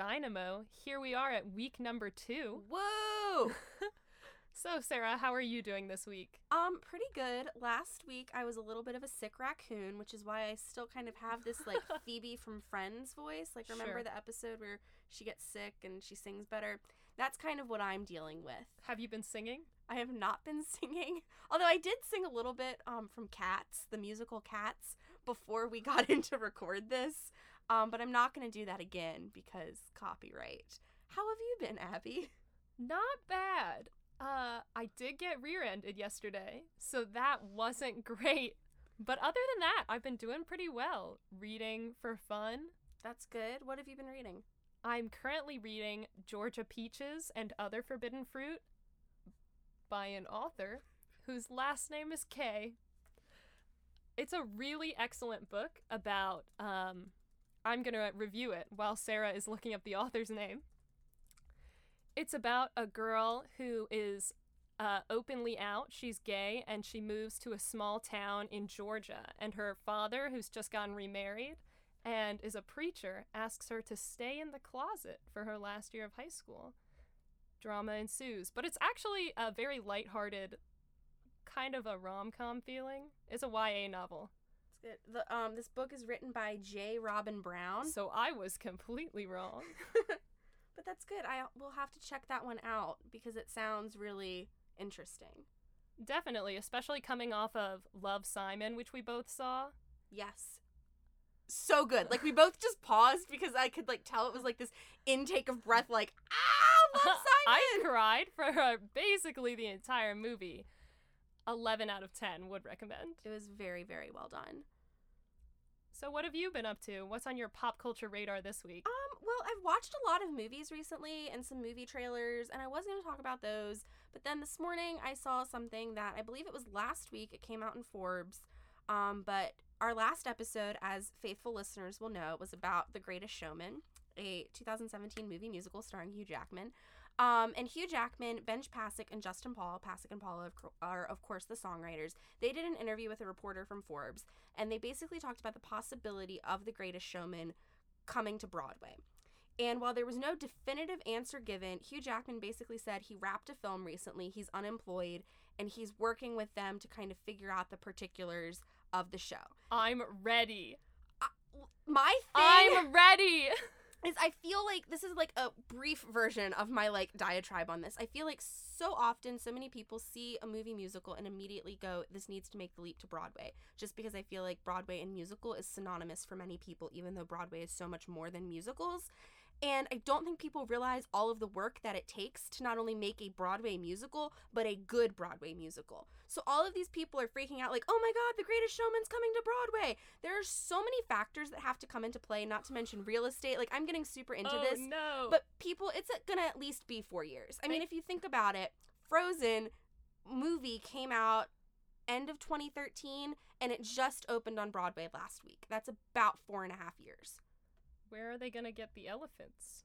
Dynamo. Here we are at week number two. Whoa! So, Sarah, how are you doing this week? um, pretty good. Last week I was a little bit of a sick raccoon, which is why I still kind of have this like Phoebe from Friends voice. Like, remember Sure. the episode where she gets sick and she sings better? That's kind of what I'm dealing with. Have you been singing? I have not been singing, although I did sing a little bit um, from Cats, the musical Cats, before we got in to record this. Um, but I'm not going to do that again because copyright. How have you been, Abby? Not bad. Uh, I did get rear-ended yesterday, so that wasn't great. But other than that, I've been doing pretty well. Reading for fun. That's good. What have you been reading? I'm currently reading Georgia Peaches and Other Forbidden Fruit by an author whose last name is Kay. It's a really excellent book about um I'm going to review it while Sarah is looking up the author's name. It's about a girl who is uh, openly out. She's gay and she moves to a small town in Georgia. And her father, who's just gotten remarried and is a preacher, asks her to stay in the closet for her last year of high school. Drama ensues, but it's actually a very lighthearted, kind of a rom com feeling. It's a YA novel. The um this book is written by Jaye Robin Brown. So I was completely wrong. but that's good. I will have to check that one out because it sounds really interesting. Definitely, especially coming off of Love Simon, which we both saw. Yes. So good. Like we both just paused because I could like tell it was like this intake of breath like ah, Love Simon. I cried for uh, basically the entire movie. 11 out of 10 would recommend. it was very very well done. So, what have you been up to? What's on your pop culture radar this week? Um, well, I've watched a lot of movies recently and some movie trailers, and I was going to talk about those. But then this morning, I saw something that I believe it was last week. It came out in Forbes. Um, but our last episode, as faithful listeners will know, was about The Greatest Showman, a 2017 movie musical starring Hugh Jackman. Um, and Hugh Jackman, Benj Pasek, and Justin Paul, Pasek and Paul are, of course, the songwriters. They did an interview with a reporter from Forbes, and they basically talked about the possibility of The Greatest Showman coming to Broadway. And while there was no definitive answer given, Hugh Jackman basically said he wrapped a film recently, he's unemployed, and he's working with them to kind of figure out the particulars of the show. I'm ready. My thing I'm ready. is I feel like this is like a brief version of my like diatribe on this. I feel like so often so many people see a movie musical and immediately go this needs to make the leap to Broadway just because I feel like Broadway and musical is synonymous for many people even though Broadway is so much more than musicals. And I don't think people realize all of the work that it takes to not only make a Broadway musical, but a good Broadway musical. So all of these people are freaking out, like, oh my God, the greatest showman's coming to Broadway. There are so many factors that have to come into play, not to mention real estate. Like, I'm getting super into oh, this. no. But people, it's gonna at least be four years. I mean, if you think about it, Frozen movie came out end of 2013 and it just opened on Broadway last week. That's about four and a half years. Where are they going to get the elephants?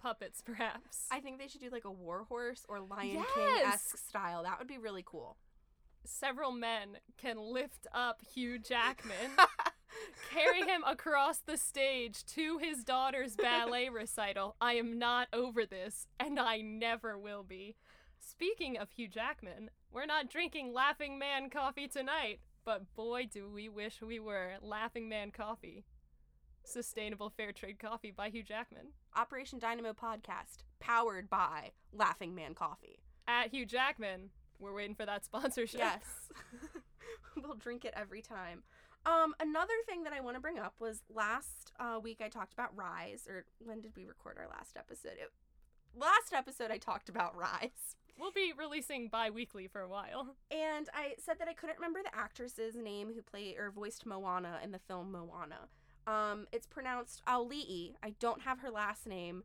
Puppets, perhaps. I think they should do like a war horse or Lion King esque style. That would be really cool. Several men can lift up Hugh Jackman, carry him across the stage to his daughter's ballet recital. I am not over this, and I never will be. Speaking of Hugh Jackman, we're not drinking Laughing Man coffee tonight, but boy, do we wish we were. Laughing Man coffee. Sustainable fair trade coffee by Hugh Jackman. Operation Dynamo podcast powered by Laughing Man Coffee. At Hugh Jackman, we're waiting for that sponsorship. Yes. we'll drink it every time. Um, another thing that I want to bring up was last uh, week I talked about Rise, or when did we record our last episode? It, last episode I talked about Rise. We'll be releasing bi weekly for a while. And I said that I couldn't remember the actress's name who played or voiced Moana in the film Moana. Um, it's pronounced Auli'i. I don't have her last name,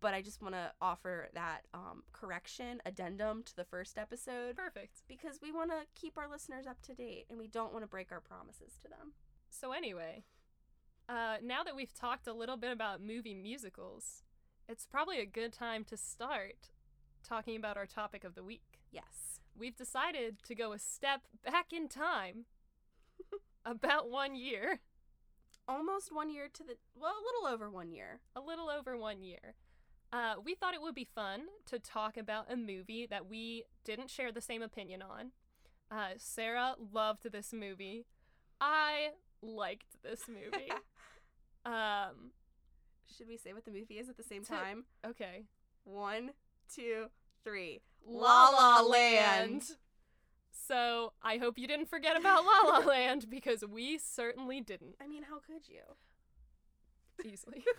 but I just want to offer that um, correction addendum to the first episode Perfect. because we want to keep our listeners up to date and we don't want to break our promises to them. So, anyway, uh, now that we've talked a little bit about movie musicals, it's probably a good time to start talking about our topic of the week. Yes. We've decided to go a step back in time about one year. Almost one year to the well, a little over one year. a little over one year. Uh, we thought it would be fun to talk about a movie that we didn't share the same opinion on. Uh, Sarah loved this movie. I liked this movie. um, Should we say what the movie is at the same To- time? okay. One, two, three. La La Land. So I hope you didn't forget about La La Land because we certainly didn't I mean, how could you? easily.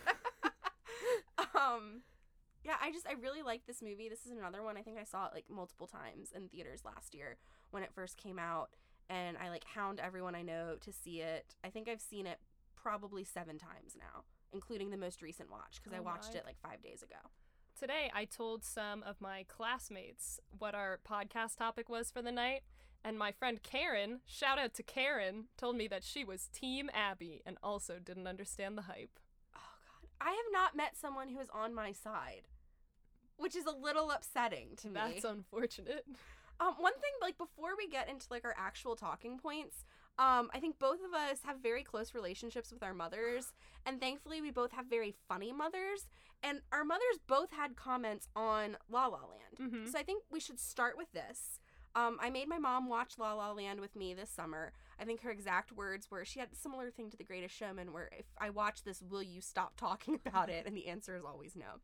um yeah i just i really like this movie this is another one i think i saw it like multiple times in theaters last year when it first came out and i like hound everyone i know to see it i think i've seen it probably seven times now including the most recent watch because i Oh watched my. it like five days ago Today I told some of my classmates what our podcast topic was for the night, and my friend Karen, shout out to Karen, told me that she was Team Abby and also didn't understand the hype. oh god i have not met someone who is on my side which is a little upsetting to me That's unfortunate. Um, one thing, like before we get into like our actual talking points, um, I think both of us have very close relationships with our mothers, and thankfully we both have very funny mothers. And our mothers both had comments on La La Land, Mhm. so I think we should start with this. Um, I made my mom watch La La Land with me this summer. I think her exact words were she had a similar thing to The Greatest Showman, where if I watch this, will you stop talking about it? And the answer is always no.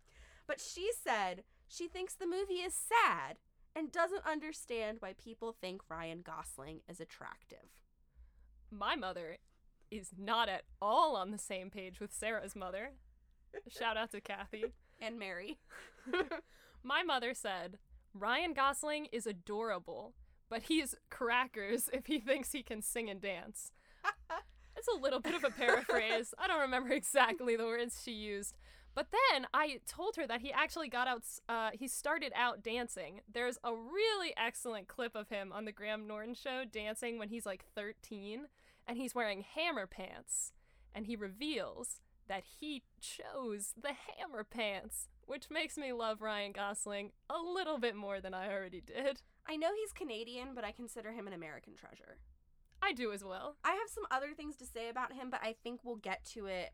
But she said she thinks the movie is sad and doesn't understand why people think Ryan Gosling is attractive. My mother is not at all on the same page with Sarah's mother. Shout out to Kathy. And Mary. My mother said, Ryan Gosling is adorable, but he's crackers if he thinks he can sing and dance. It's a little bit of a paraphrase. I don't remember exactly the words she used. But then I told her that he actually got out, uh, he started out dancing. There's a really excellent clip of him on the Graham Norton show dancing when he's like 13, and he's wearing hammer pants. And he reveals that he chose the hammer pants, which makes me love Ryan Gosling a little bit more than I already did. I know he's Canadian, but I consider him an American treasure. I do as well. I have some other things to say about him, but I think we'll get to it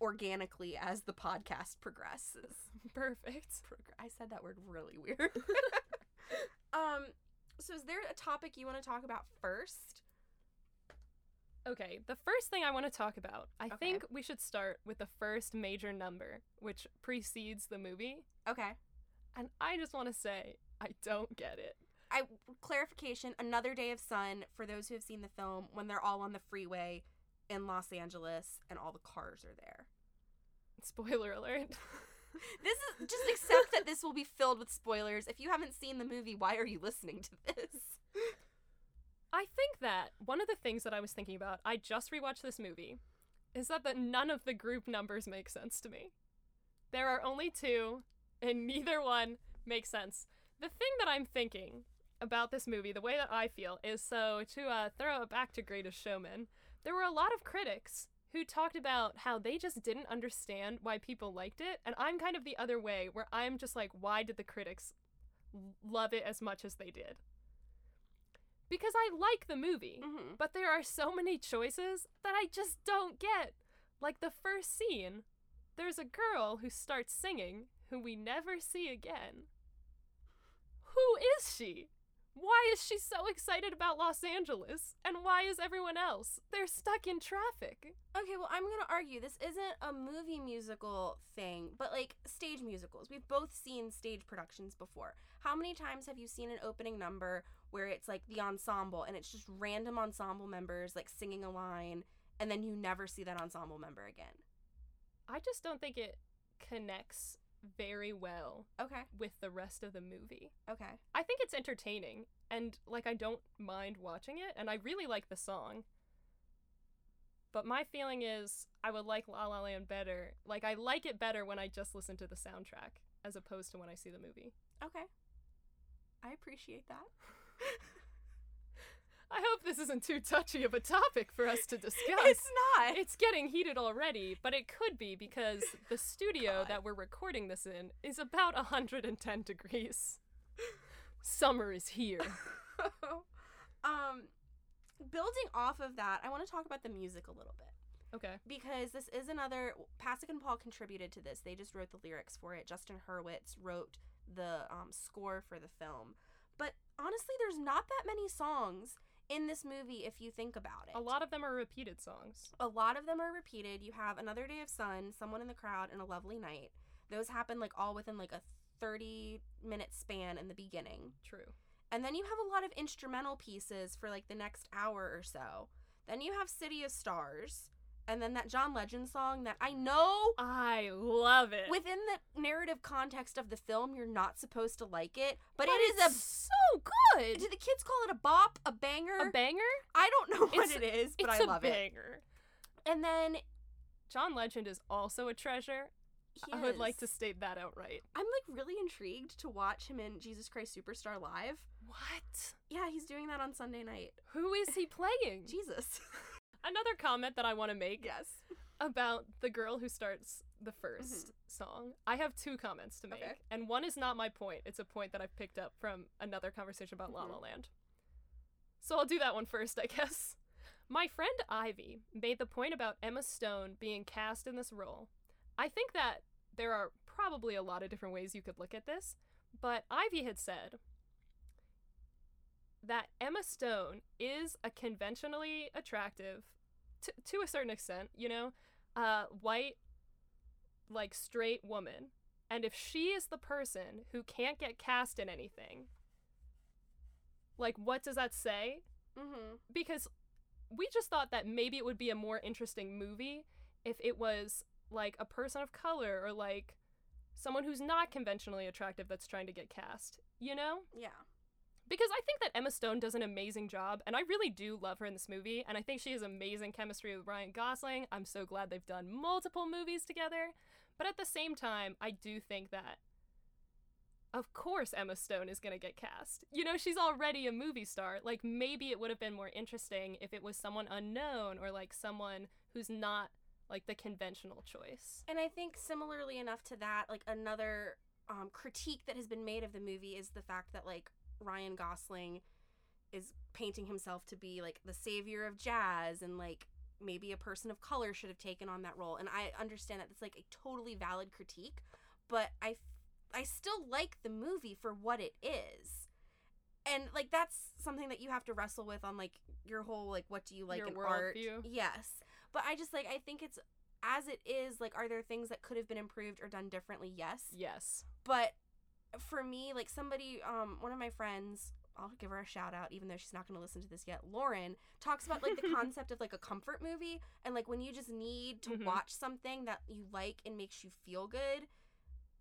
organically as the podcast progresses. Perfect. Progr- I said that word really weird. um, so is there a topic you want to talk about first? Okay, the first thing I want to talk about, I Okay. think we should start with the first major number, which precedes the movie. Okay. And I just want to say, I don't get it. I clarification, Another Day of Sun for those who have seen the film when they're all on the freeway in Los Angeles and all the cars are there. Spoiler alert. This is just accept that this will be filled with spoilers. If you haven't seen the movie, why are you listening to this? I think that one of the things that I was thinking about, I just rewatched this movie, is that the, none of the group numbers make sense to me. There are only two, and neither one makes sense. The thing that I'm thinking about this movie, the way that I feel, is so to uh, throw it back to Greatest Showman, there were a lot of critics who talked about how they just didn't understand why people liked it, and I'm kind of the other way, where I'm just like, why did the critics love it as much as they did? Because I like the movie. Mm-hmm. But there are so many choices that I just don't get. Like the first scene, there's a girl who starts singing who we never see again. Who is she? Why is she so excited about Los Angeles? And why is everyone else? They're stuck in traffic. Okay, well, I'm gonna argue this isn't a movie musical thing, but like stage musicals. We've both seen stage productions before. How many times have you seen an opening number where it's like the ensemble and it's just random ensemble members like singing a line, and then you never see that ensemble member again? I just don't think it connects very well Okay, with the rest of the movie. okay. I think it's entertaining and like I don't mind watching it and I really like the song. But my feeling is I would like La La Land better. Like I like it better when I just listen to the soundtrack as opposed to when I see the movie. Okay. I appreciate that. I hope this isn't too touchy of a topic for us to discuss. It's not. It's getting heated already, but it could be because the studio God. that we're recording this in is about 110 degrees. Summer is here. um, building off of that, I want to talk about the music a little bit. Okay. because this is another Pasek and Paul contributed to this. They just wrote the lyrics for it. Justin Hurwitz wrote the um, score for the film. Honestly, there's not that many songs in this movie if you think about it. A lot of them are repeated songs. A lot of them are repeated. You have Another Day of Sun, Someone in the Crowd, and A Lovely Night. Those happen like all within like a 30 minute span in the beginning. True. And then you have a lot of instrumental pieces for like the next hour or so. Then you have City of Stars. And then that John Legend song that I know I love it. within the narrative context of the film, you're not supposed to like it, but, but it is a. so good. Do the kids call it a bop, a banger? A banger? I don't know what It's- it is, but I love it. banger. And then John Legend is also a treasure. I would like to state that outright. I'm like really intrigued to watch him in Jesus Christ Superstar live. What? Yeah, he's doing that on Sunday night. Who is he playing? Jesus. Another comment that I want to make yes. about the girl who starts the 1st song. I have two comments to make, Okay. and one is not my point. It's a point that I've picked up from another conversation about La La Mhm. Land. So I'll do that one first, I guess. My friend Ivy made the point about Emma Stone being cast in this role. I think that there are probably a lot of different ways you could look at this, but Ivy had said that Emma Stone is a conventionally attractive, t- to a certain extent, you know, uh, white, like straight woman. And if she is the person who can't get cast in anything, like what does that say? Mm-hmm. Because we just thought that maybe it would be a more interesting movie if it was like a person of color or like someone who's not conventionally attractive that's trying to get cast, you know? Yeah. Because I think that Emma Stone does an amazing job, and I really do love her in this movie, and I think she has amazing chemistry with Ryan Gosling. I'm so glad they've done multiple movies together, but at the same time, I do think that, of course, Emma Stone is gonna get cast. You know, she's already a movie star. Like, maybe it would have been more interesting if it was someone unknown or like someone who's not like the conventional choice. And I think similarly enough to that, like another um, critique that has been made of the movie is the fact that like Ryan Gosling is painting himself to be like the savior of jazz and like maybe a person of color should have taken on that role. And I understand that it's like a totally valid critique, but I I still like the movie for what it is. And like that's something that you have to wrestle with on like your whole like what do you like Your in art? worldview. Yes. But I just like I think it's as it is, like are there things that could have been improved or done differently? Yes. Yes. But for me, like somebody um one of my friends I'll give her a shout out, even though she's not going to listen to this yet. Lauren talks about like the concept of like a comfort movie, and like when you just need to Mhm. watch something that you like and makes you feel good,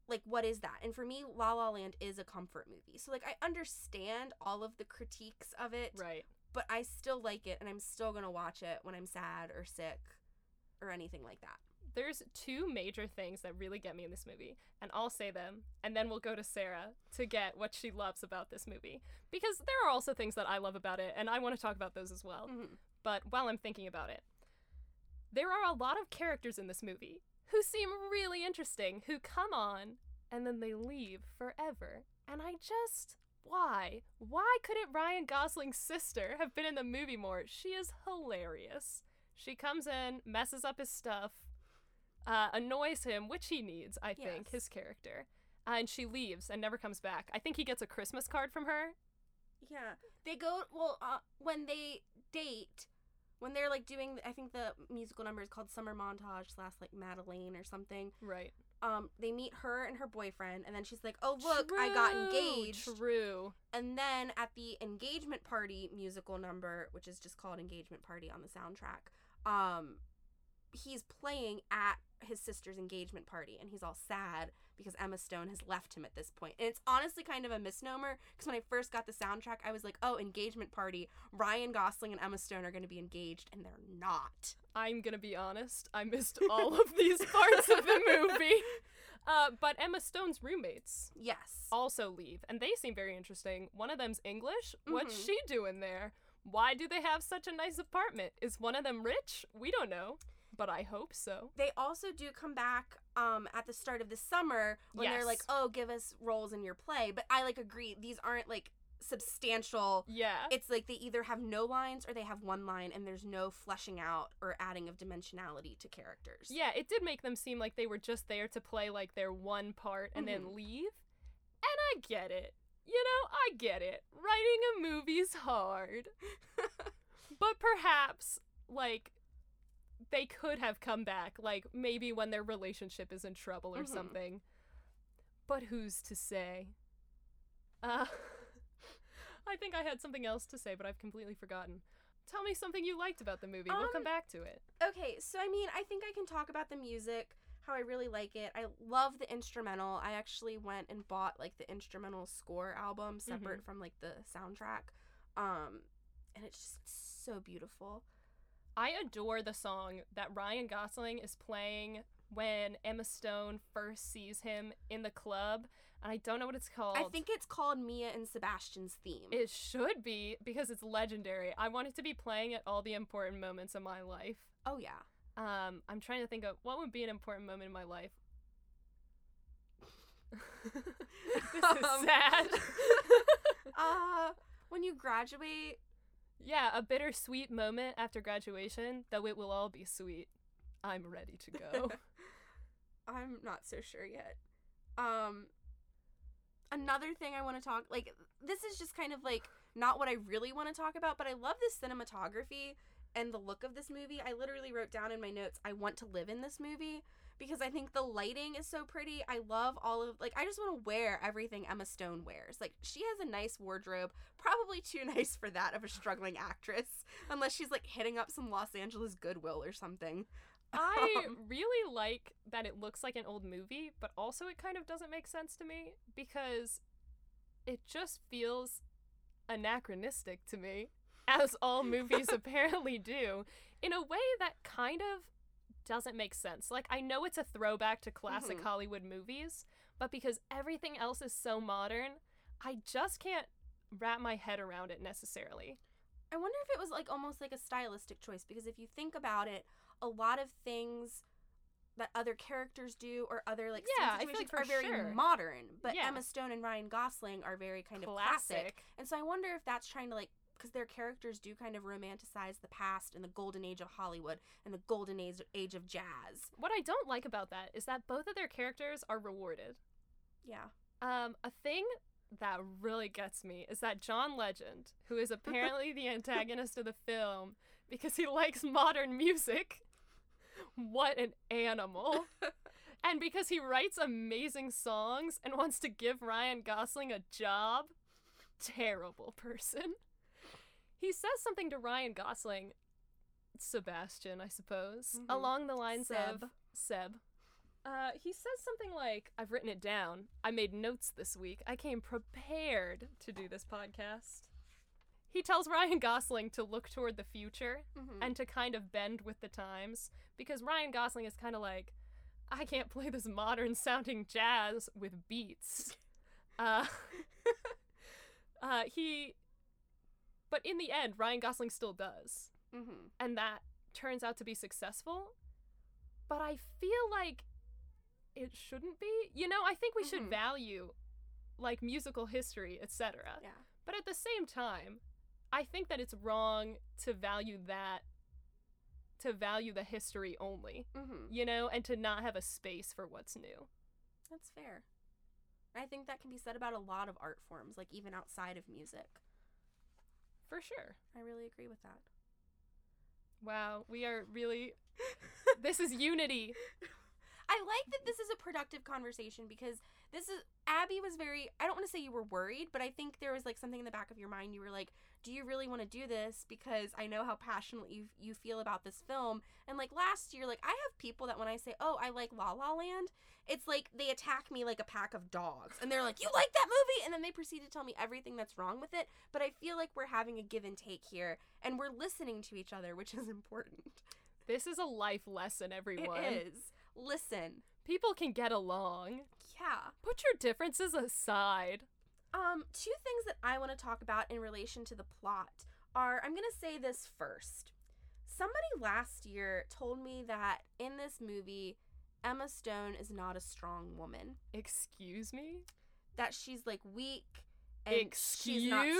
like what is that? And for me, La La Land is a comfort movie. So like I understand all of the critiques of it, Right. but I still like it, and I'm still gonna watch it when I'm sad or sick or anything like that. There's two major things that really get me in this movie, and I'll say them, and then we'll go to Sarah to get what she loves about this movie. Because there are also things that I love about it, and I want to talk about those as well. Mhm. But while I'm thinking about it, there are a lot of characters in this movie who seem really interesting, who come on and then they leave forever. And I just. Why? Why couldn't Ryan Gosling's sister have been in the movie more? She is hilarious. She comes in, messes up his stuff, uh, annoys him, which he needs, I think, Yes. his character. Uh, and she leaves and never comes back. I think he gets a Christmas card from her. Yeah, they go well uh, when they date. When they're like doing, I think the musical number is called Summer Montage slash like Madeline or something. Right. Um, they meet her and her boyfriend, and then she's like, "Oh look, I got engaged." True. And then at the engagement party musical number, which is just called Engagement Party on the soundtrack, um, he's playing at his sister's engagement party, and he's all sad because Emma Stone has left him at this point. And it's honestly kind of a misnomer because when I first got the soundtrack, I was like, "Oh, engagement party! Ryan Gosling and Emma Stone are going to be engaged," and they're not. I'm gonna be honest, I missed all of these parts of the movie. Uh, but Emma Stone's roommates Yes. also leave, and they seem very interesting. One of them's English. What's Mhm. she doing there? Why do they have such a nice apartment? Is one of them rich? We don't know, but I hope so. They also do come back um at the start of the summer when they're like, "Oh, give us roles in your play." But I like agree; these aren't like substantial. Yeah. It's like they either have no lines or they have one line and there's no fleshing out or adding of dimensionality to characters. yeah, it did make them seem like they were just there to play like their one part and Mhm. then leave. And I get it. You know, I get it. Writing a movie's hard. but perhaps like they could have come back like maybe when their relationship is in trouble or Mhm. something. But who's to say? Uh I think I had something else to say, but I've completely forgotten. Tell me something you liked about the movie. we'll come Um, back to it. Okay, so I mean, I think I can talk about the music, how I really like it. I love the instrumental. I actually went and bought like the instrumental score album separate from like the soundtrack. Um and it's just so beautiful. I adore the song that Ryan Gosling is playing when Emma Stone first sees him in the club, and I don't know what it's called. I think it's called Mia and Sebastian's theme. it should be because it's legendary. I want it to be playing at all the important moments of my life. oh yeah. Um, I'm trying to think of what would be an important moment in my life. this is Um, sad. uh when you graduate, yeah, a bittersweet moment after graduation, though it will all be sweet. I'm ready to go. I'm not so sure yet. Um another thing I want to talk like this is just kind of like not what I really want to talk about, but I love the cinematography and the look of this movie. I literally wrote down in my notes I want to live in this movie because I think the lighting is so pretty. I love all of like I just want to wear everything Emma Stone wears. Like she has a nice wardrobe, probably too nice for that of a struggling actress unless she's like hitting up some Los Angeles Goodwill or something. I Um, really like that it looks like an old movie, but also it kind of doesn't make sense to me because it just feels anachronistic to me, as all movies apparently do, in a way that kind of doesn't make sense. Like, I know it's a throwback to classic Mhm. Hollywood movies, but because everything else is so modern, I just can't wrap my head around it necessarily. I wonder if it was like almost like a stylistic choice because if you think about it, a lot of things that other characters do or other like Yeah, I feel like situations are very sure. modern, but Yeah. Emma Stone and Ryan Gosling are very kind of classic. And so I wonder if that's trying to like because their characters do kind of romanticize the past and the golden age of Hollywood and the golden age age of jazz. What I don't like about that is that both of their characters are rewarded. Yeah. Um, a thing that really gets me is that John Legend, who is apparently the antagonist of the film because he likes modern music, what an animal. and because he writes amazing songs and wants to give Ryan Gosling a job, terrible person. He says something to Ryan Gosling, Sebastian, I suppose, Mhm. along the lines Seb. of Seb. Uh, he says something like, I've written it down. I made notes this week. I came prepared to do this podcast. He tells Ryan Gosling to look toward the future Mhm. and to kind of bend with the times because Ryan Gosling is kind of like, I can't play this modern sounding jazz with beats. Uh, uh, he, but in the end, Ryan Gosling still does Mhm. and that turns out to be successful. But I feel like it shouldn't be. You know, I think we should Mhm. value like musical history, etc. Yeah. But at the same time, I think that it's wrong to value that to value the history only, Mhm. you know, and to not have a space for what's new. That's fair. I think that can be said about a lot of art forms, like even outside of music. For sure. I really agree with that. Wow, we are really this is unity. I like that this is a productive conversation because this is Abby was very I don't want to say you were worried, but I think there was like something in the back of your mind you were like, do you really want to do this because I know how passionately you, you feel about this film and like last year like I have people that when I say, "Oh, I like La La Land," it's like they attack me like a pack of dogs and they're like, "You like that movie?" and then they proceed to tell me everything that's wrong with it, but I feel like we're having a give and take here and we're listening to each other, which is important. This is a life lesson, everyone. It is. Listen. People can get along. Yeah. Put your differences aside. Um, two things that I want to talk about in relation to the plot are I'm going to say this first. Somebody last year told me that in this movie, Emma Stone is not a strong woman, Excuse me? that she's like weak and Excuse she's not me?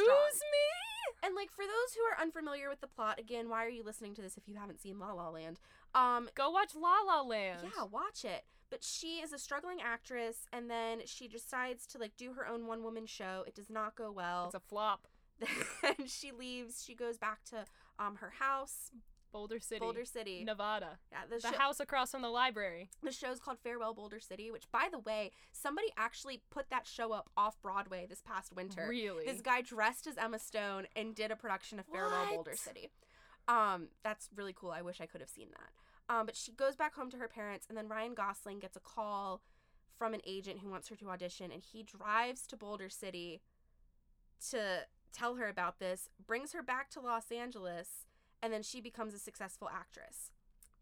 And like for those who are unfamiliar with the plot, again, why are you listening to this if you haven't seen La La Land? Um, Go watch La La Land. yeah, watch it. But she is a struggling actress, and then she decides to like do her own one woman show. It does not go well. It's a flop. then she leaves. She goes back to um her house, Boulder City. Boulder City. Nevada. Yeah, the, The house across from the library. the show's called Farewell Boulder City, which by the way, somebody actually put that show up off Broadway this past winter. Really? This guy dressed as Emma Stone and did a production of Farewell What? Boulder City. Um, that's really cool. I wish I could have seen that. Um, but she goes back home to her parents, and then Ryan Gosling gets a call from an agent who wants her to audition, and he drives to Boulder City to tell her about this, brings her back to Los Angeles, and then she becomes a successful actress.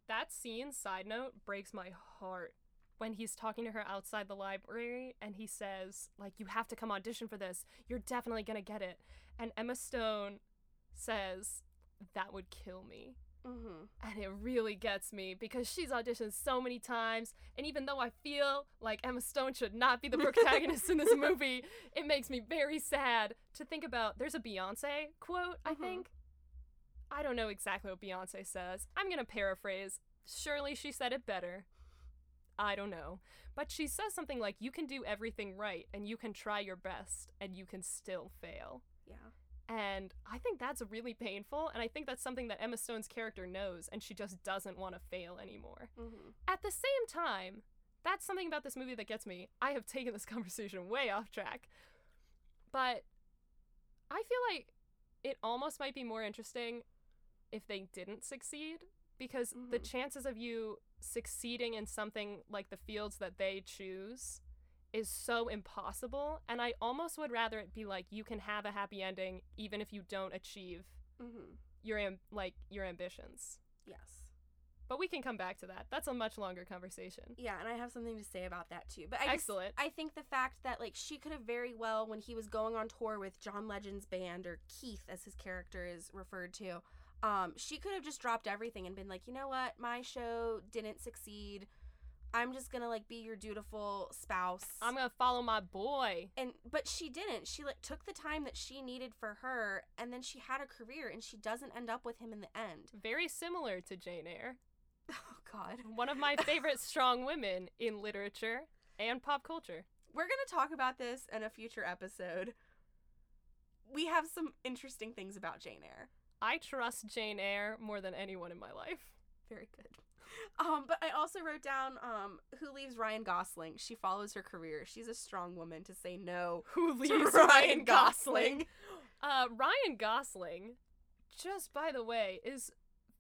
That scene, side note, breaks my heart. When he's talking to her outside the library and he says, like, you have to come audition for this. You're definitely gonna get it. And Emma Stone says, that would kill me. Mm-hmm. And it really gets me because she's auditioned so many times. And even though I feel like Emma Stone should not be the protagonist in this movie, it makes me very sad to think about. There's a Beyonce quote, I Mhm. think. I don't know exactly what Beyonce says. I'm going to paraphrase. Surely she said it better. I don't know. But she says something like, You can do everything right, and you can try your best, and you can still fail. And I think that's really painful, and I think that's something that Emma Stone's character knows, and she just doesn't want to fail anymore. Mm-hmm. At the same time, that's something about this movie that gets me. I have taken this conversation way off track, but I feel like it almost might be more interesting if they didn't succeed, because the Mhm. chances of you succeeding in something like the fields that they choose is so impossible and i almost would rather it be like you can have a happy ending even if you don't achieve Mm-hmm. your am- like your ambitions Yes. but we can come back to that that's a much longer conversation Yeah, and I have something to say about that too. But I just, excellent I think the fact that like she could have very well when he was going on tour with John Legend's band or Keith as his character is referred to, um, she could have just dropped everything and been like, you know what, my show didn't succeed. I'm just gonna like be your dutiful spouse. i'm gonna follow my boy and but she didn't. She like took the time that she needed for her, and then she had a career, and she doesn't end up with him in the end. very similar to jane eyre Oh God. one of my favorite strong women in literature and pop culture We're to talk about this in a future episode. We have some interesting things about Jane Eyre. i trust jane eyre more than anyone in my life Very good. Um, but I also wrote down um, who leaves Ryan Gosling. She follows her career. She's a strong woman to say no who to leaves Ryan Gosling. Uh, Ryan Gosling, just by the way, is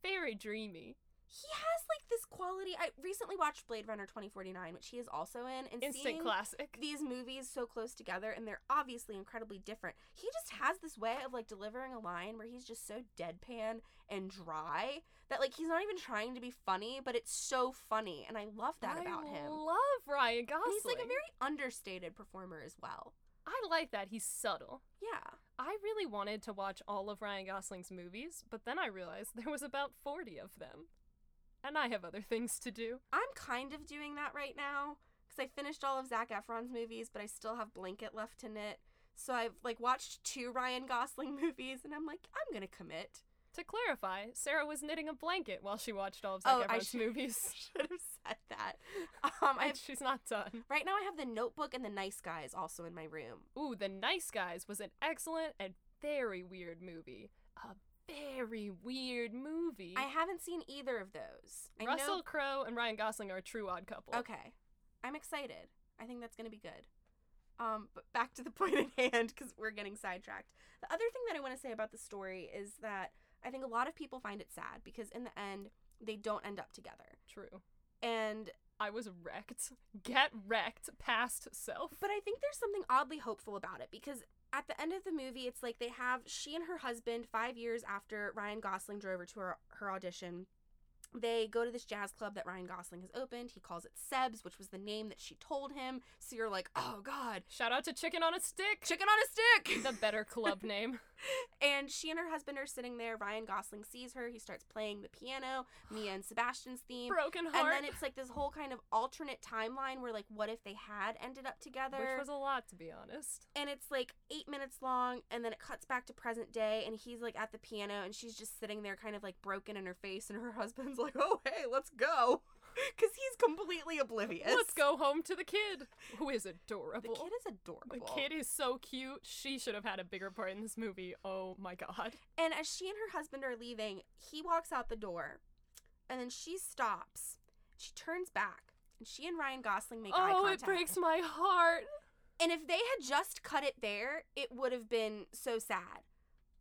very dreamy. He has like this quality. I recently watched Blade Runner 2049, which he is also in, and Instant seeing classic. these movies so close together and they're obviously incredibly different. He just has this way of like delivering a line where he's just so deadpan and dry that like he's not even trying to be funny, but it's so funny and I love that I about him. I love Ryan Gosling. He's like a very understated performer as well. I like that he's subtle. Yeah. I really wanted to watch all of Ryan Gosling's movies, but then I realized there was about 40 of them. And I have other things to do. I'm kind of doing that right now because I finished all of Zac Efron's movies, but I still have Blanket left to knit. So I've like watched two Ryan Gosling movies and I'm like, I'm gonna commit. To clarify, Sarah was knitting a blanket while she watched all of Oh, Zac I Efron's should- movies. Should have said that. Um, I And she's not done. Right now, I have The Notebook and The Nice Guys also in my room. Ooh, The Nice Guys was an excellent and very weird movie. A very weird movie. I haven't seen either of those. I Russell Crowe and Ryan Gosling are a true odd couple. Okay, I'm excited. I think that's gonna be good. Um, but back to the point at hand because we're getting sidetracked. The other thing that I want to say about the story is that I think a lot of people find it sad because in the end they don't end up together. True. And I was wrecked. Get wrecked past self. But I think there's something oddly hopeful about it because at the end of the movie, it's like they have she and her husband five years after Ryan Gosling drove her to her, her audition. they go to this jazz club that Ryan Gosling has opened. He calls it Seb's, which was the name that she told him. So you're like, oh God, Shout out to Chicken on a Stick. chicken on a stick. the better club name. and she and her husband are sitting there. Ryan Gosling sees her. He starts playing the piano, Mia and Sebastian's theme. Broken heart. And then it's like this whole kind of alternate timeline where, like, what if they had ended up together? which was a lot, to be honest. and it's like eight minutes long, and then it cuts back to present day, and he's like at the piano, and she's just sitting there, kind of like broken in her face, and her husband's like, "Oh, hey, let's go," because he's completely oblivious. Let's go home to the kid, who is adorable. The kid is adorable. The kid is so cute. She should have had a bigger part in this movie. Oh my god. And as she and her husband are leaving, he walks out the door, and then she stops. She turns back, and she and Ryan Gosling make eye Oh, it breaks my heart. And if they had just cut it there, it would have been so sad.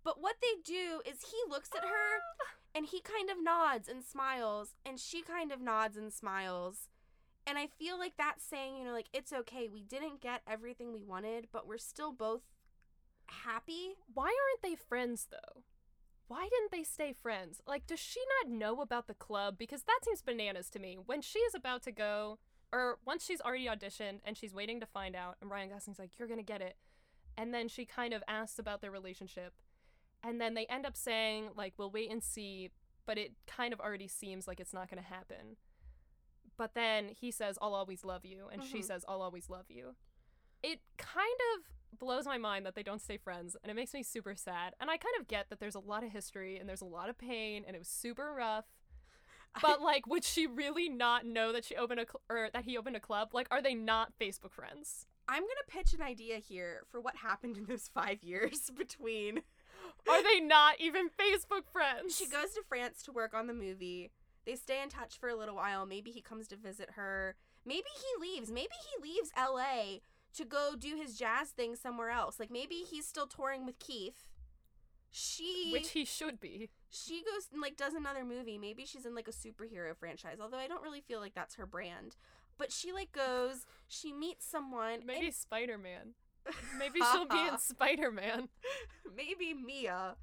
But what they do is he looks at her ah. And he kind of nods and smiles, and she kind of nods and smiles. And I feel like that's saying, you know, like, it's okay. We didn't get everything we wanted, but we're still both happy. Why aren't they friends though? Why didn't they stay friends? Like, does she not know about the club? Because that seems bananas to me. When she is about to go, or once she's already auditioned and she's waiting to find out, and Ryan Gosling's like, You're gonna get it. And then she kind of asks about their relationship. And then they end up saying, like, we'll wait and see, but it kind of already seems like it's not gonna happen. But then he says, I'll always love you. And she Mhm. says, I'll always love you. It kind of blows my mind that they don't stay friends and it makes me super sad. And I kind of get that there's a lot of history and there's a lot of pain and it was super rough. But like would she really not know that she opened a cl- or that he opened a club? Like are they not Facebook friends? I'm going to pitch an idea here for what happened in those five years between. Are they not even Facebook friends? She goes to France to work on the movie. They stay in touch for a little while. Maybe he comes to visit her. Maybe he leaves. Maybe he leaves LA to go do his jazz thing somewhere else. Like maybe he's still touring with Keith. She which he should be. she goes and like does another movie. Maybe she's in like a superhero franchise. Although I don't really feel like that's her brand. But she like goes, she meets someone. Maybe Spider-Man. Maybe she'll be in Spider-Man. maybe Mia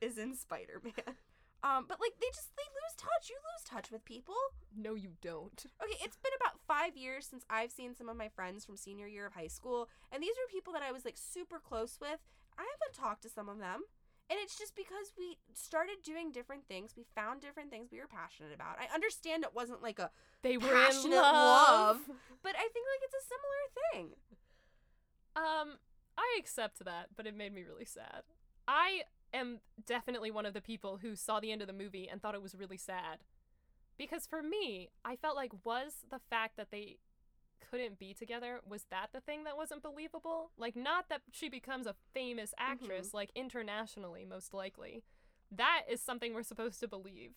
is in Spider Man. Um, but like they just they lose touch. You lose touch with people. No you don't. Okay, it's been about five years since I've seen some of my friends from senior year of high school, and these were people that I was like super close with. I haven't talked to some of them. And it's just because we started doing different things. We found different things we were passionate about. I understand it wasn't like a, They were Passionate in love. love. but I think like it's a similar thing. Um, I accept that, but it made me really sad. I am definitely one of the people who saw the end of the movie and thought it was really sad. Because for me, I felt like was the fact that they couldn't be together was that the thing that wasn't believable? Like not that she becomes a famous actress like internationally most likely. That is something we're supposed to believe.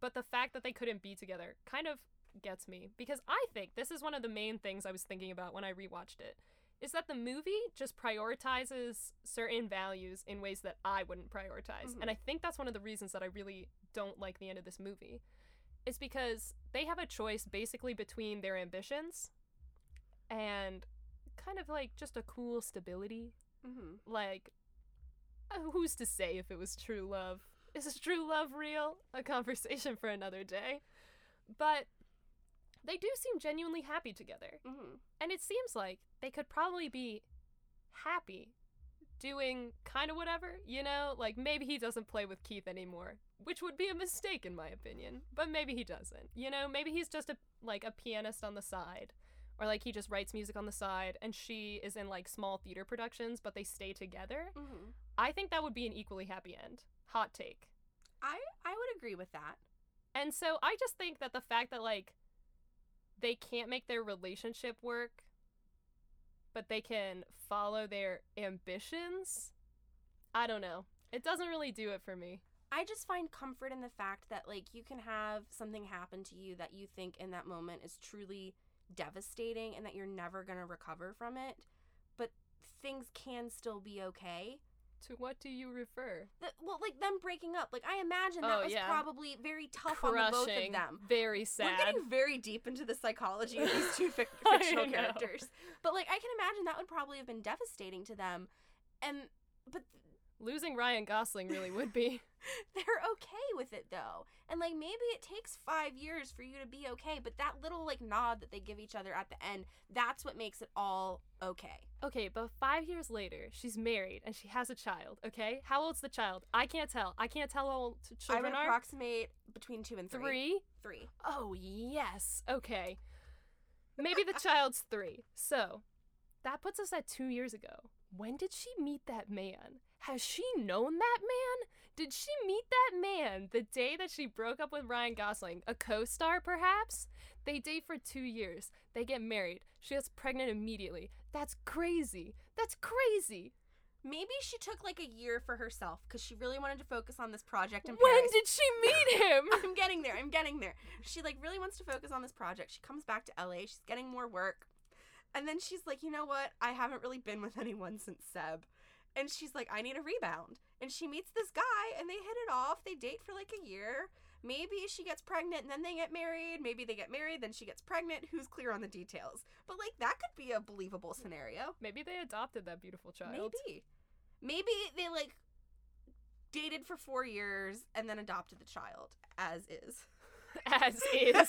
But the fact that they couldn't be together kind of gets me because I think this is one of the main things I was thinking about when I rewatched it is that the movie just prioritizes certain values in ways that I wouldn't prioritize. Mhm. And I think that's one of the reasons that I really don't like the end of this movie. Is because they have a choice basically between their ambitions and kind of like just a cool stability. Mm-hmm. Like, uh, who's to say if it was true love? Is true love real? A conversation for another day. But they do seem genuinely happy together. Mm-hmm. And it seems like they could probably be happy doing kind of whatever, you know? Like maybe he doesn't play with Keith anymore, which would be a mistake in my opinion. But maybe he doesn't. You know, maybe he's just a like a pianist on the side. Or like he just writes music on the side and she is in like small theater productions but they stay together. Mm-hmm. I think that would be an equally happy end. Hot take. I I would agree with that. And so I just think that the fact that like they can't make their relationship work, but they can follow their ambitions, I don't know. It doesn't really do it for me. I just find comfort in the fact that like you can have something happen to you that you think in that moment is truly devastating and that you're never going to recover from it, but things can still be okay. To what do you refer? The, well, like them breaking up. Like I imagine that Oh, was yeah. probably very tough on the both of them. Very sad. We're getting very deep into the psychology of these two fic- fictional characters. But like I can imagine that would probably have been devastating to them. And but Losing Ryan Gosling really would be. They're okay with it though. And like maybe it takes 5 years for you to be okay, but that little like nod that they give each other at the end, that's what makes it all okay. Okay, but five years later, she's married and she has a child. Okay, how old's the child? I can't tell. I can't tell how old t- I would children are. I approximate between 2 and 3. Three. 3. Oh yes. Okay. Maybe the child's three. So that puts us at two years ago. When did she meet that man? Has she known that man? Did she meet that man the day that she broke up with Ryan Gosling? A co star, perhaps? They date for two years. They get married. She gets pregnant immediately. That's crazy. That's crazy. Maybe she took like a year for herself cuz she really wanted to focus on this project in When Paris. did she meet him? I'm getting there. I'm getting there. She like really wants to focus on this project. She comes back to LA. She's getting more work. And then she's like, "You know what? I haven't really been with anyone since Seb." And she's like, "I need a rebound." And she meets this guy and they hit it off. They date for like a year. Maybe she gets pregnant and then they get married. Maybe they get married, then she gets pregnant. Who's clear on the details? But like that could be a believable scenario. Maybe they adopted that beautiful child. Maybe. Maybe they like dated for 4 years and then adopted the child as is. As is.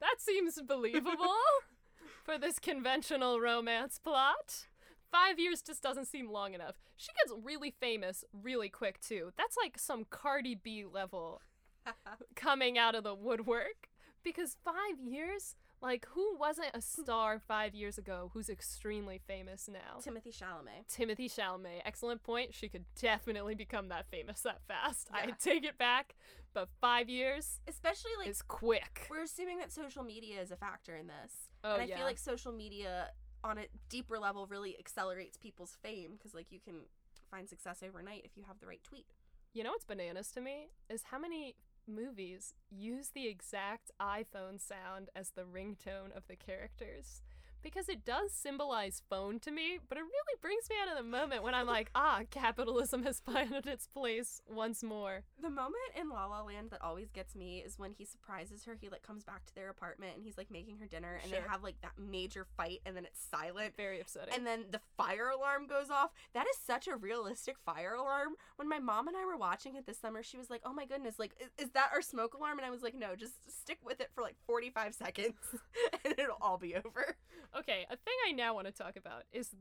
That seems believable for this conventional romance plot. Five years just doesn't seem long enough. She gets really famous really quick, too. That's like some Cardi B level coming out of the woodwork. Because five years? Like, who wasn't a star five years ago who's extremely famous now? Timothée Chalamet. Timothée Chalamet. Excellent point. She could definitely become that famous that fast. I take it back. But five years Especially like is quick. we're assuming that social media is a factor in this. Oh, and I yeah. feel like social media on a deeper level really accelerates people's fame because like you can find success overnight if you have the right tweet. You know what's bananas to me is how many movies use the exact iPhone sound as the ringtone of the characters. Because it does symbolize phone to me, but it really brings me out of the moment when I'm like, ah, capitalism has found its place once more. The moment in La La Land that always gets me is when he surprises her. He like comes back to their apartment and he's like making her dinner and Sure. they have like that major fight and then it's silent. Very upsetting. And then the fire alarm goes off. That is such a realistic fire alarm. When my mom and I were watching it this summer, she was like, "Oh my goodness, like is, is that our smoke alarm?" And I was like, "No, just stick with it for like 45 seconds and it'll all be over." Okay, a thing I now want to talk about is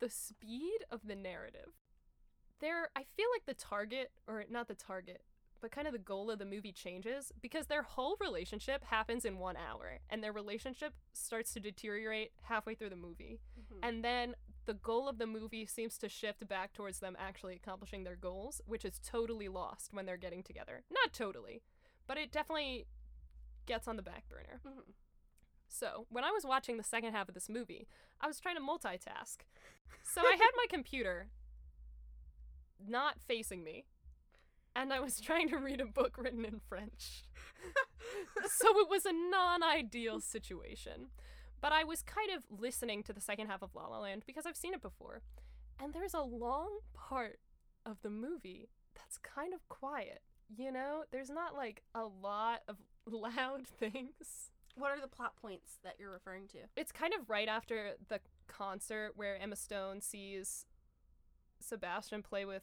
the speed of the narrative. There, I feel like the target, or not the target, but kind of the goal of the movie changes because their whole relationship happens in one hour, and their relationship starts to deteriorate halfway through the movie. And then the goal of the movie seems to shift back towards them actually accomplishing their goals, which is totally lost when they're getting together. Not totally, but it definitely gets on the back burner. Mhm. So, when I was watching the second half of this movie, I was trying to multitask. So, I had my computer not facing me, and I was trying to read a book written in French. so, it was a non ideal situation. But I was kind of listening to the second half of La La Land because I've seen it before. And there's a long part of the movie that's kind of quiet. You know, there's not like a lot of loud things. What are the plot points that you're referring to? It's kind of right after the concert where Emma Stone sees Sebastian play with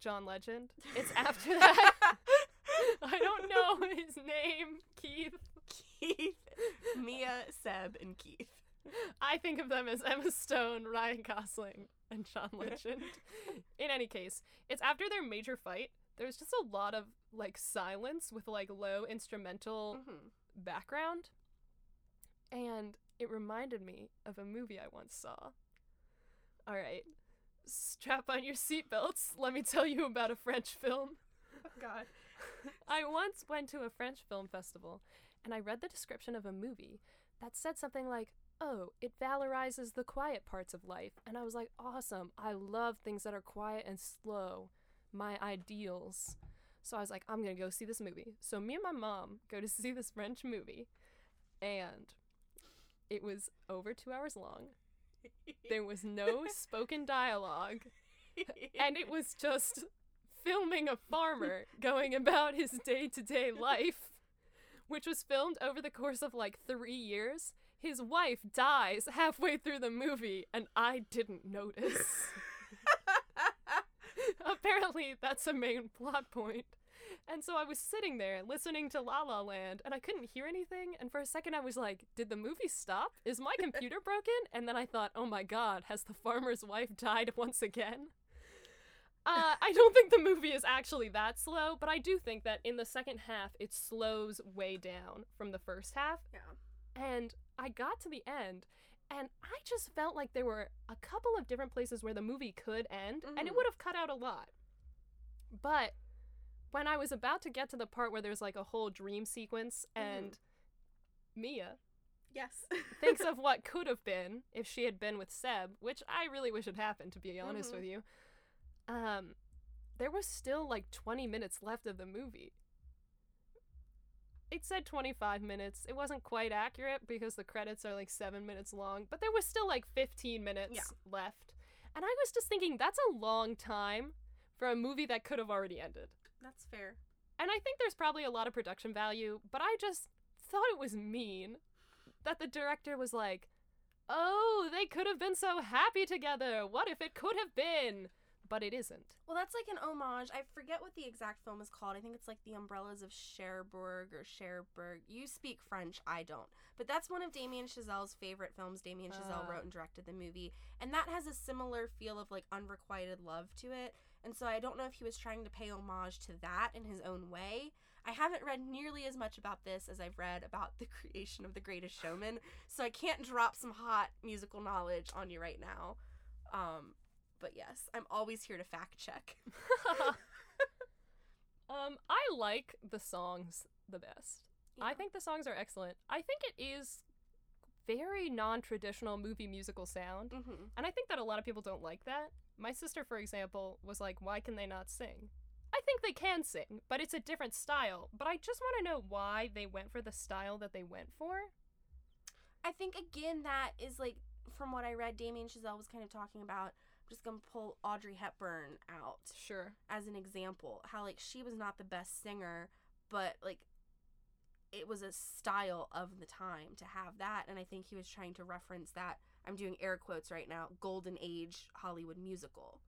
John Legend. It's after that. I don't know his name, Keith. Keith, Mia, Seb, and Keith. I think of them as Emma Stone, Ryan Gosling, and John Legend. In any case, it's after their major fight. There's just a lot of like silence with like low instrumental Mhm. background. And it reminded me of a movie I once saw. All right, strap on your seatbelts. Let me tell you about a French film. Oh God. I once went to a French film festival and I read the description of a movie that said something like, Oh, it valorizes the quiet parts of life. And I was like, Awesome. I love things that are quiet and slow. My ideals. So I was like, I'm going to go see this movie. So me and my mom go to see this French movie. And it was over two hours long. There was no spoken dialogue and it was just filming a farmer going about his day to day life, which was filmed over the course of like three years. His wife dies halfway through the movie, and I didn't notice. apparently that's a main plot point. And so I was sitting there listening to La La Land and I couldn't hear anything. And for a second I was like, did the movie stop? Is my computer broken? And then I thought, oh my god, has the farmer's wife died once again? Uh, I don't think the movie is actually that slow, but I do think that in the second half it slows way down from the first half. Yeah. And I got to the end and I just felt like there were a couple of different places where the movie could end and it Mhm. would have cut out a lot. But when I was about to get to the part where there's like a whole dream sequence and Mia Yes. thinks of what could have been if she had been with Seb, which I really wish had happened to be honest Mhm. with you. Um there was still like 20 minutes left of the movie. It said 25 minutes. It wasn't quite accurate because the credits are like 7 minutes long, but there was still like 15 minutes Yeah. left. And I was just thinking that's a long time for a movie that could have already ended. That's fair. And I think there's probably a lot of production value, but I just thought it was mean that the director was like, oh, they could have been so happy together. What if it could have been? But it isn't. Well, that's like an homage. I forget what the exact film is called. I think it's like The Umbrellas of Cherbourg or Cherbourg. You speak French, I don't. But that's one of Damien Chazelle's favorite films. Damien Chazelle Ah. wrote and directed the movie. And that has a similar feel of like unrequited love to it. And so I don't know if he was trying to pay homage to that in his own way. I haven't read nearly as much about this as I've read about the creation of The Greatest Showman, so I can't drop some hot musical knowledge on you right now. Um, but yes, I'm always here to fact check. um, I like the songs the best. I think the songs are excellent. I think it is very non-traditional movie musical sound. Mm-hmm. And I think that a lot of people don't like that. My sister, for example, was like, why can they not sing? I think they can sing, but it's a different style. But I just want to know why they went for the style that they went for. I think again that is like from what I read, Damien Chazelle was kind of talking about. I'm just gonna pull Audrey Hepburn out Sure. as an example. How like she was not the best singer, but like it was a style of the time to have that, and I think he was trying to reference that. I'm doing air quotes right now. Golden age Hollywood musical.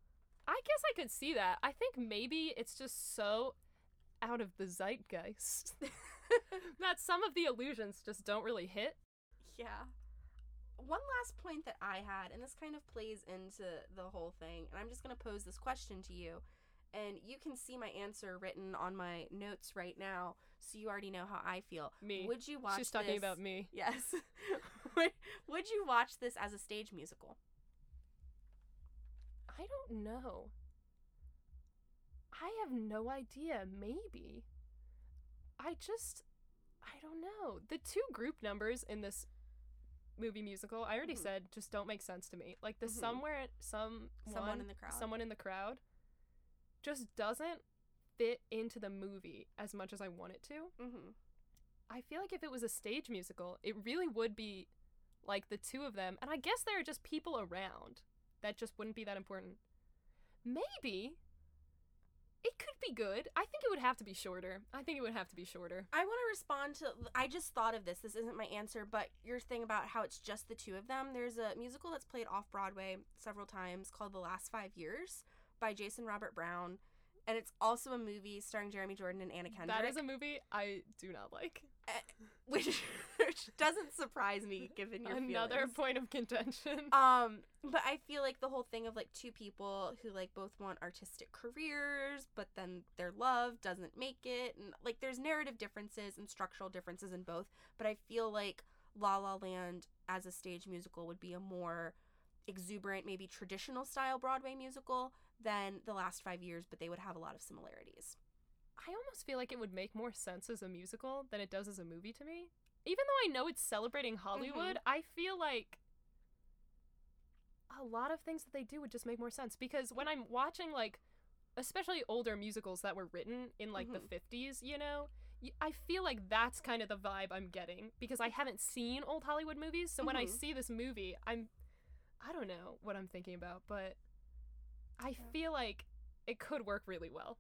I guess I could see that. I think maybe it's just so out of the zeitgeist that some of the illusions just don't really hit. Yeah. One last point that I had, and this kind of plays into the whole thing, and I'm just going to pose this question to you, and you can see my answer written on my notes right now, so you already know how I feel. Me. Would you watch She's talking this- about me. Yes. would, you watch this as a stage musical? I don't know. I have no idea. Maybe. I just. I don't know. The two group numbers in this movie musical, I already Mhm. said, just don't make sense to me. Like the Mhm. somewhere, some Someone in the crowd. someone in the crowd, just doesn't fit into the movie as much as I want it to. Mm-hmm. I feel like if it was a stage musical, it really would be like the two of them. And I guess there are just people around that just wouldn't be that important. Maybe it could be good. I think it would have to be shorter. I think it would have to be shorter. I want to respond to. I just thought of this. This isn't my answer, but your thing about how it's just the two of them. There's a musical that's played off Broadway several times called The Last Five Years by Jason Robert Brown, and it's also a movie starring Jeremy Jordan and Anna Kendrick. That is a movie I do not like. which, which doesn't surprise me given your Another feelings. point of contention. Um, but I feel like the whole thing of like two people who like both want artistic careers, but then their love doesn't make it, and like there's narrative differences and structural differences in both. But I feel like La La Land as a stage musical would be a more exuberant, maybe traditional style Broadway musical than the last five years, but they would have a lot of similarities. I almost feel like it would make more sense as a musical than it does as a movie to me. Even though I know it's celebrating Hollywood, I feel like a lot of things that they do would just make more sense because when I'm watching like especially older musicals that were written in like the 50s, you know, I feel like that's kind of the vibe I'm getting because I haven't seen old Hollywood movies. So when I Mhm. see this movie, I'm I don't know what I'm thinking about, but I Yeah. feel like it could work really well.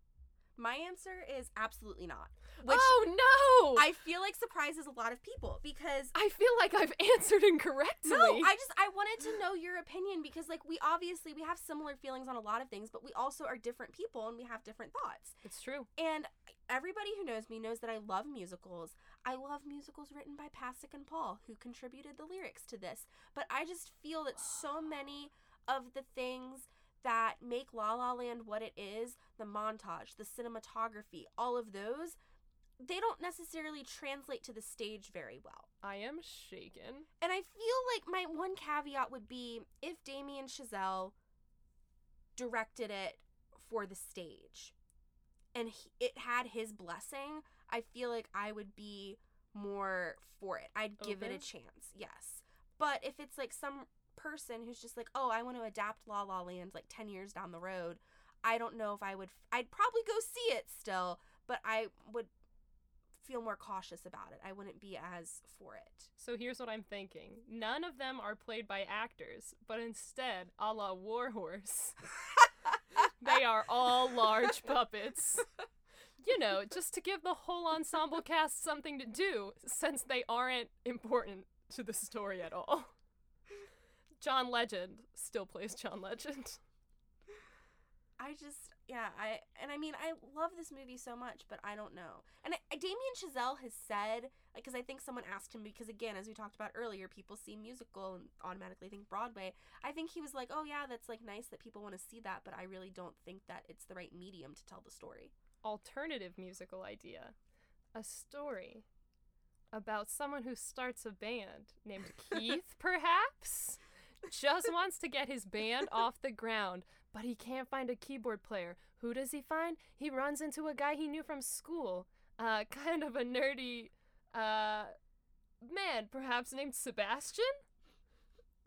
My answer is absolutely not. Which oh no! I, I feel like surprises a lot of people because I feel like I've answered incorrectly. no, I just I wanted to know your opinion because like we obviously we have similar feelings on a lot of things, but we also are different people and we have different thoughts. it's true. And everybody who knows me knows that I love musicals. I love musicals written by Pasek and Paul, who contributed the lyrics to this. But I just feel that so many of the things that make La La Land what it is the montage, the cinematography, all of those they don't necessarily translate to the stage very well. I am shaken. And I feel like my one caveat would be if Damien Chazelle directed it for the stage and he, it had his blessing, I feel like I would be more for it. I'd give it a chance, yes. But if it's like some person who's just like, oh, I want to adapt La La Land like 10 years down the road, I don't know if I would. I'd probably go see it still, but I would feel more cautious about it. I wouldn't be as for it. So here's what I'm thinking. None of them are played by actors, but instead, a la Warhorse, they are all large puppets. You know, just to give the whole ensemble cast something to do, since they aren't important to the story at all. John Legend still plays John Legend. I just, yeah, I, and I mean, I love this movie so much, but I don't know. And I, Damien Chazelle has said, like, because I think someone asked him, because again, as we talked about earlier, people see musical and automatically think Broadway. I think he was like, oh, yeah, that's like nice that people want to see that, but I really don't think that it's the right medium to tell the story. Alternative musical idea. A story about someone who starts a band named Keith, perhaps? Just wants to get his band off the ground, but he can't find a keyboard player. Who does he find? He runs into a guy he knew from school. Uh, kind of a nerdy, uh, man, perhaps named Sebastian?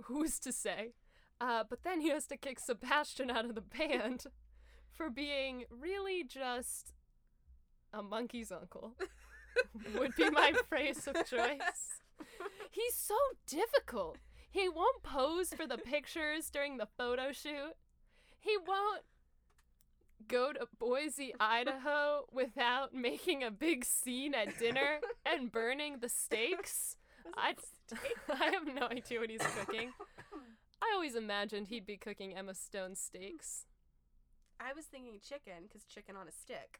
Who's to say? Uh, but then he has to kick Sebastian out of the band for being really just a monkey's uncle. Would be my phrase of choice. He's so difficult. He won't pose for the pictures during the photo shoot. He won't go to Boise, Idaho without making a big scene at dinner and burning the steaks. I, I have no idea what he's cooking. I always imagined he'd be cooking Emma Stone steaks. I was thinking chicken, because chicken on a stick.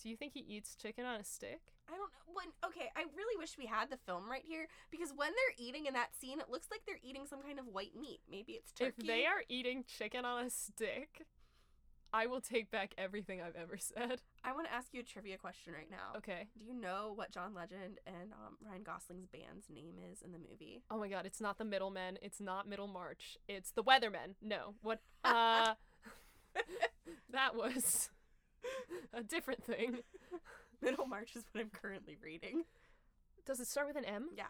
Do you think he eats chicken on a stick? I don't know. When okay, I really wish we had the film right here because when they're eating in that scene, it looks like they're eating some kind of white meat. Maybe it's turkey. If they are eating chicken on a stick, I will take back everything I've ever said. I want to ask you a trivia question right now. Okay. Do you know what John Legend and um, Ryan Gosling's band's name is in the movie? Oh my god, it's not the Middlemen. It's not Middlemarch. It's the Weathermen. No. What? Uh. that was a different thing. Middlemarch is what I'm currently reading. Does it start with an M? Yeah.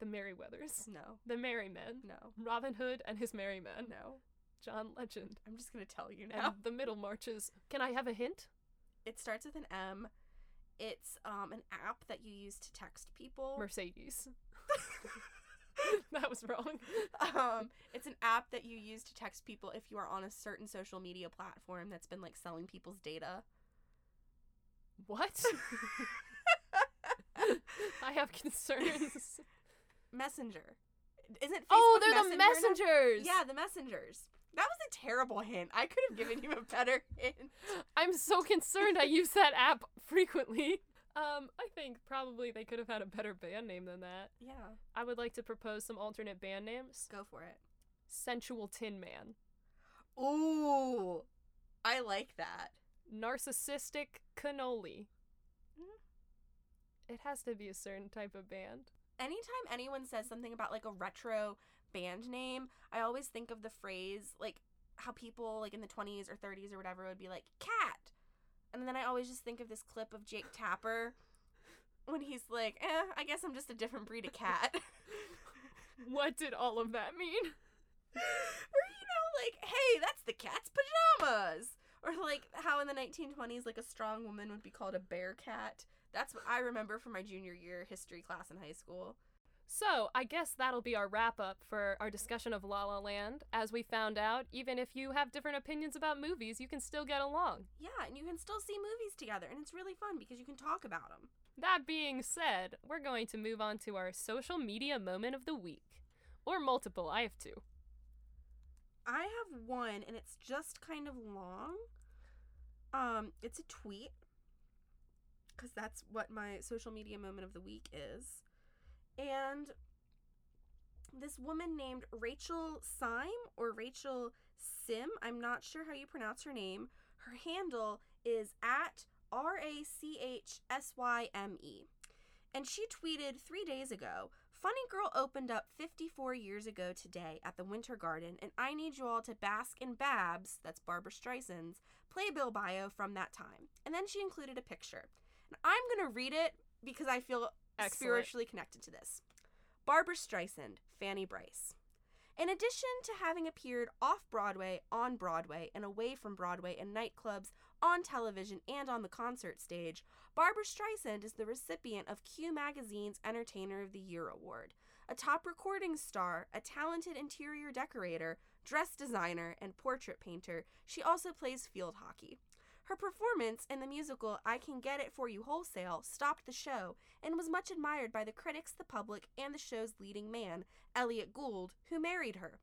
The Merryweathers. No. The Merry Men. No. Robin Hood and his Merry Men. No. John Legend. I'm just gonna tell you And now. the Middlemarches. Can I have a hint? It starts with an M. It's um an app that you use to text people. Mercedes. that was wrong. um, it's an app that you use to text people if you are on a certain social media platform that's been like selling people's data. What? I have concerns. Messenger. Isn't Facebook oh, they're the Messenger now? messengers. Yeah, the messengers. That was a terrible hint. I could have given you a better hint. I'm so concerned. I use that app frequently. Um, I think probably they could have had a better band name than that. Yeah, I would like to propose some alternate band names. go for it. Sensual Tin Man, Ooh, I like that. Narcissistic Cannoli. Mm. It has to be a certain type of band. Anytime anyone says something about like a retro band name, I always think of the phrase like how people like in the 20s or 30s or whatever would be like cat. And then I always just think of this clip of Jake Tapper when he's like, "Eh, I guess I'm just a different breed of cat." What did all of that mean? or you know like, "Hey, that's the cat's pajamas." Or like how in the 1920s like a strong woman would be called a bear cat. That's what I remember from my junior year history class in high school. So, I guess that'll be our wrap up for our discussion of La La Land. As we found out, even if you have different opinions about movies, you can still get along. Yeah, and you can still see movies together, and it's really fun because you can talk about them. That being said, we're going to move on to our social media moment of the week. Or multiple, I have two. I have one, and it's just kind of long. Um, it's a tweet because that's what my social media moment of the week is. And this woman named Rachel Syme or Rachel Sim, I'm not sure how you pronounce her name. Her handle is at R A C H S Y M E. And she tweeted three days ago Funny Girl opened up 54 years ago today at the Winter Garden, and I need you all to bask in Babs, that's Barbra Streisand's, playbill bio from that time. And then she included a picture. And I'm going to read it because I feel Excellent. spiritually connected to this. Barbra Streisand, Fanny Brice. In addition to having appeared off Broadway, on Broadway, and away from Broadway in nightclubs, on television, and on the concert stage, Barbra Streisand is the recipient of Cue Magazine's Entertainer of the Year award. A top recording star, a talented interior decorator, dress designer, and portrait painter, she also plays field hockey. Her performance in the musical I Can Get It For You Wholesale stopped the show and was much admired by the critics, the public, and the show's leading man, Elliot Gould, who married her.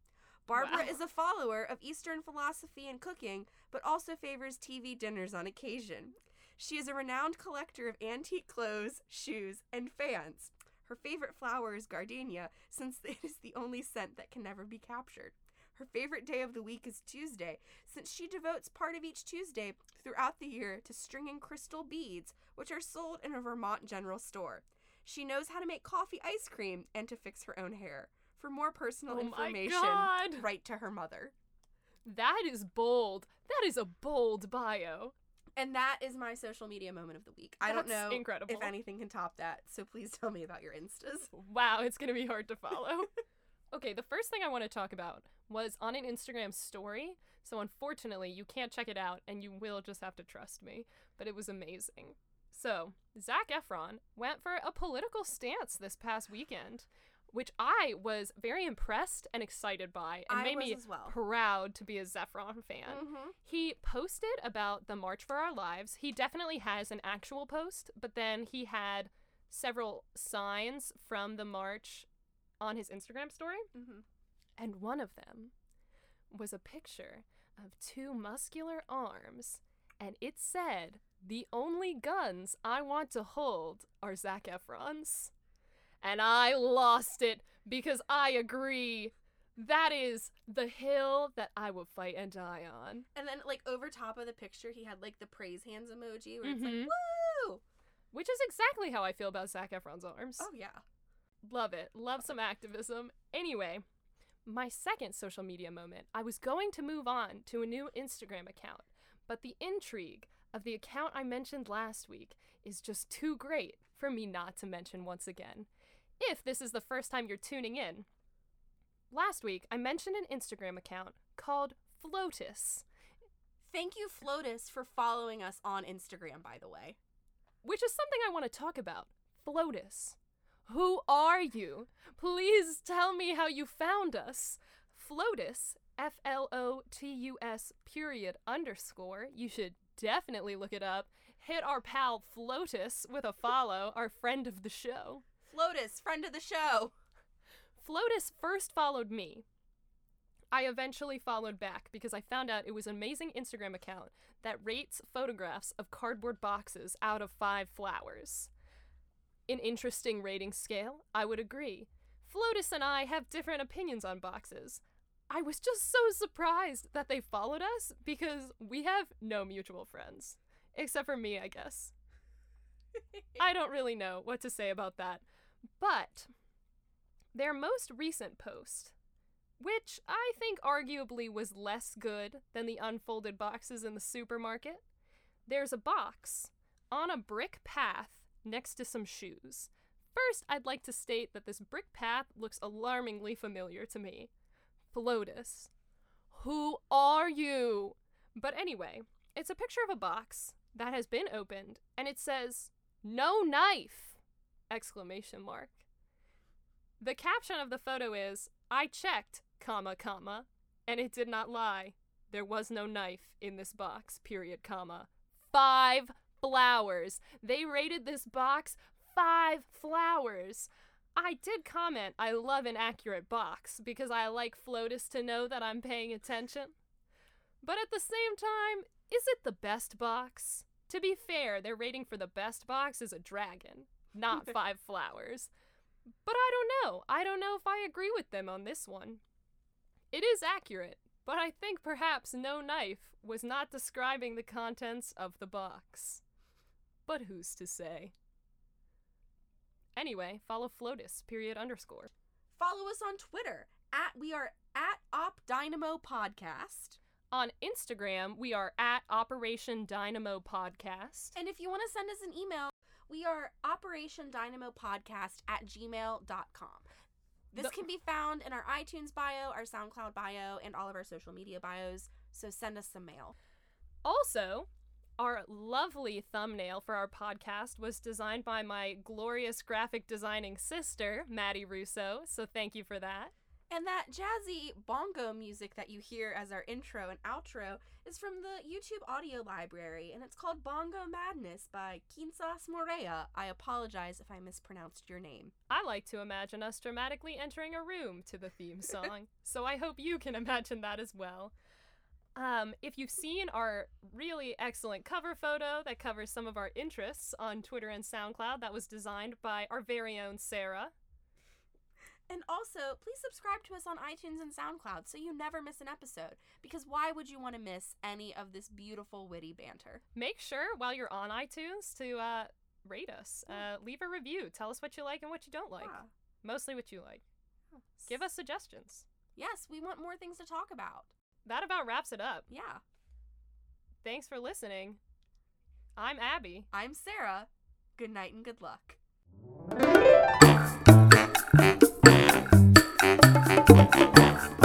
Barbra Wow. is a follower of Eastern philosophy and cooking, but also favors TV dinners on occasion. She is a renowned collector of antique clothes, shoes, and fans. Her favorite flower is gardenia, since it is the only scent that can never be captured. Her favorite day of the week is Tuesday, since she devotes part of each Tuesday throughout the year to stringing crystal beads, which are sold in a Vermont general store. She knows how to make coffee ice cream and to fix her own hair. For more personal Oh information, write to her mother. That is bold. That is a bold bio. And that is my social media moment of the week. I don't know incredible. if anything can top that, so please tell me about your instas. Wow, it's going to be hard to follow. okay, the first thing I want to talk about was on an Instagram story. So unfortunately, you can't check it out and you will just have to trust me, but it was amazing. So, Zac Efron went for a political stance this past weekend, which I was very impressed and excited by and I made me as well. proud to be a Zephron fan. Mm-hmm. He posted about the March for Our Lives. He definitely has an actual post, but then he had several signs from the march on his Instagram story, Mm-hmm. And one of them was a picture of two muscular arms, and it said, The only guns I want to hold are Zac Efron's. And I lost it because I agree. That is the hill that I will fight and die on. And then, like, over top of the picture, he had, like, the praise hands emoji where it's like, Mhm. woo! Which is exactly how I feel about Zac Efron's arms. Oh, yeah. Love it. Love some activism. Anyway, my second social media moment, I was going to move on to a new Instagram account, but the intrigue of the account I mentioned last week is just too great for me not to mention once again. If this is the first time you're tuning in, last week I mentioned an Instagram account called Flotus, Thank you, Flotus, for following us on Instagram, by the way. which is something I want to talk about. Flotus. Who are you? Please tell me how you found us. Flotus, F L O T U S period underscore. You should definitely look it up. Hit our pal Flotus with a follow, our friend of the show. Flotus, friend of the show. Flotus first followed me. I eventually followed back because I found out it was an amazing Instagram account that rates photographs of cardboard boxes out of five flowers. An interesting rating scale, I would agree. Flotus and I have different opinions on boxes. I was just so surprised that they followed us because we have no mutual friends. Except for me, I guess. I don't really know what to say about that. But their most recent post, which I think arguably was less good than the unfolded boxes in the supermarket, there's a box on a brick path next to some shoes. First, I'd like to state that this brick path looks alarmingly familiar to me. Flotus. Who are you? But anyway, it's a picture of a box that has been opened and it says, No knife! Exclamation mark. The caption of the photo is I checked, comma, comma, and it did not lie. There was no knife in this box, period, comma. Five flowers. They rated this box five flowers. I did comment I love an accurate box because I like Flotus to know that I'm paying attention. But at the same time, is it the best box? To be fair, their rating for the best box is a dragon, not five flowers. But I don't know. I don't know if I agree with them on this one. It is accurate, but I think perhaps no knife was not describing the contents of the box. But who's to say? Anyway, follow Flotus, period underscore. Follow us on Twitter at we are at Op Dynamo Podcast. On Instagram, we are at Operation Dynamo Podcast. And if you want to send us an email, we are Operation Dynamo Podcast at gmail.com. This The- can be found in our iTunes bio, our SoundCloud bio, and all of our social media bios. So send us some mail. Also, our lovely thumbnail for our podcast was designed by my glorious graphic designing sister, Maddie Russo. So thank you for that. And that jazzy bongo music that you hear as our intro and outro is from the YouTube audio library, and it's called Bongo Madness by Quincas Moreira. I apologize if I mispronounced your name. I like to imagine us dramatically entering a room to the theme song, so I hope you can imagine that as well. Um, if you've seen our really excellent cover photo that covers some of our interests on Twitter and SoundCloud, that was designed by our very own Sarah. And also, please subscribe to us on iTunes and SoundCloud so you never miss an episode. Because why would you want to miss any of this beautiful, witty banter? Make sure while you're on iTunes to uh, rate us, uh, leave a review, tell us what you like and what you don't like. Yeah. Mostly what you like. Give us suggestions. Yes, we want more things to talk about that about wraps it up. Yeah. Thanks for listening. I'm Abby. I'm Sarah. Good night and good luck. Thank you.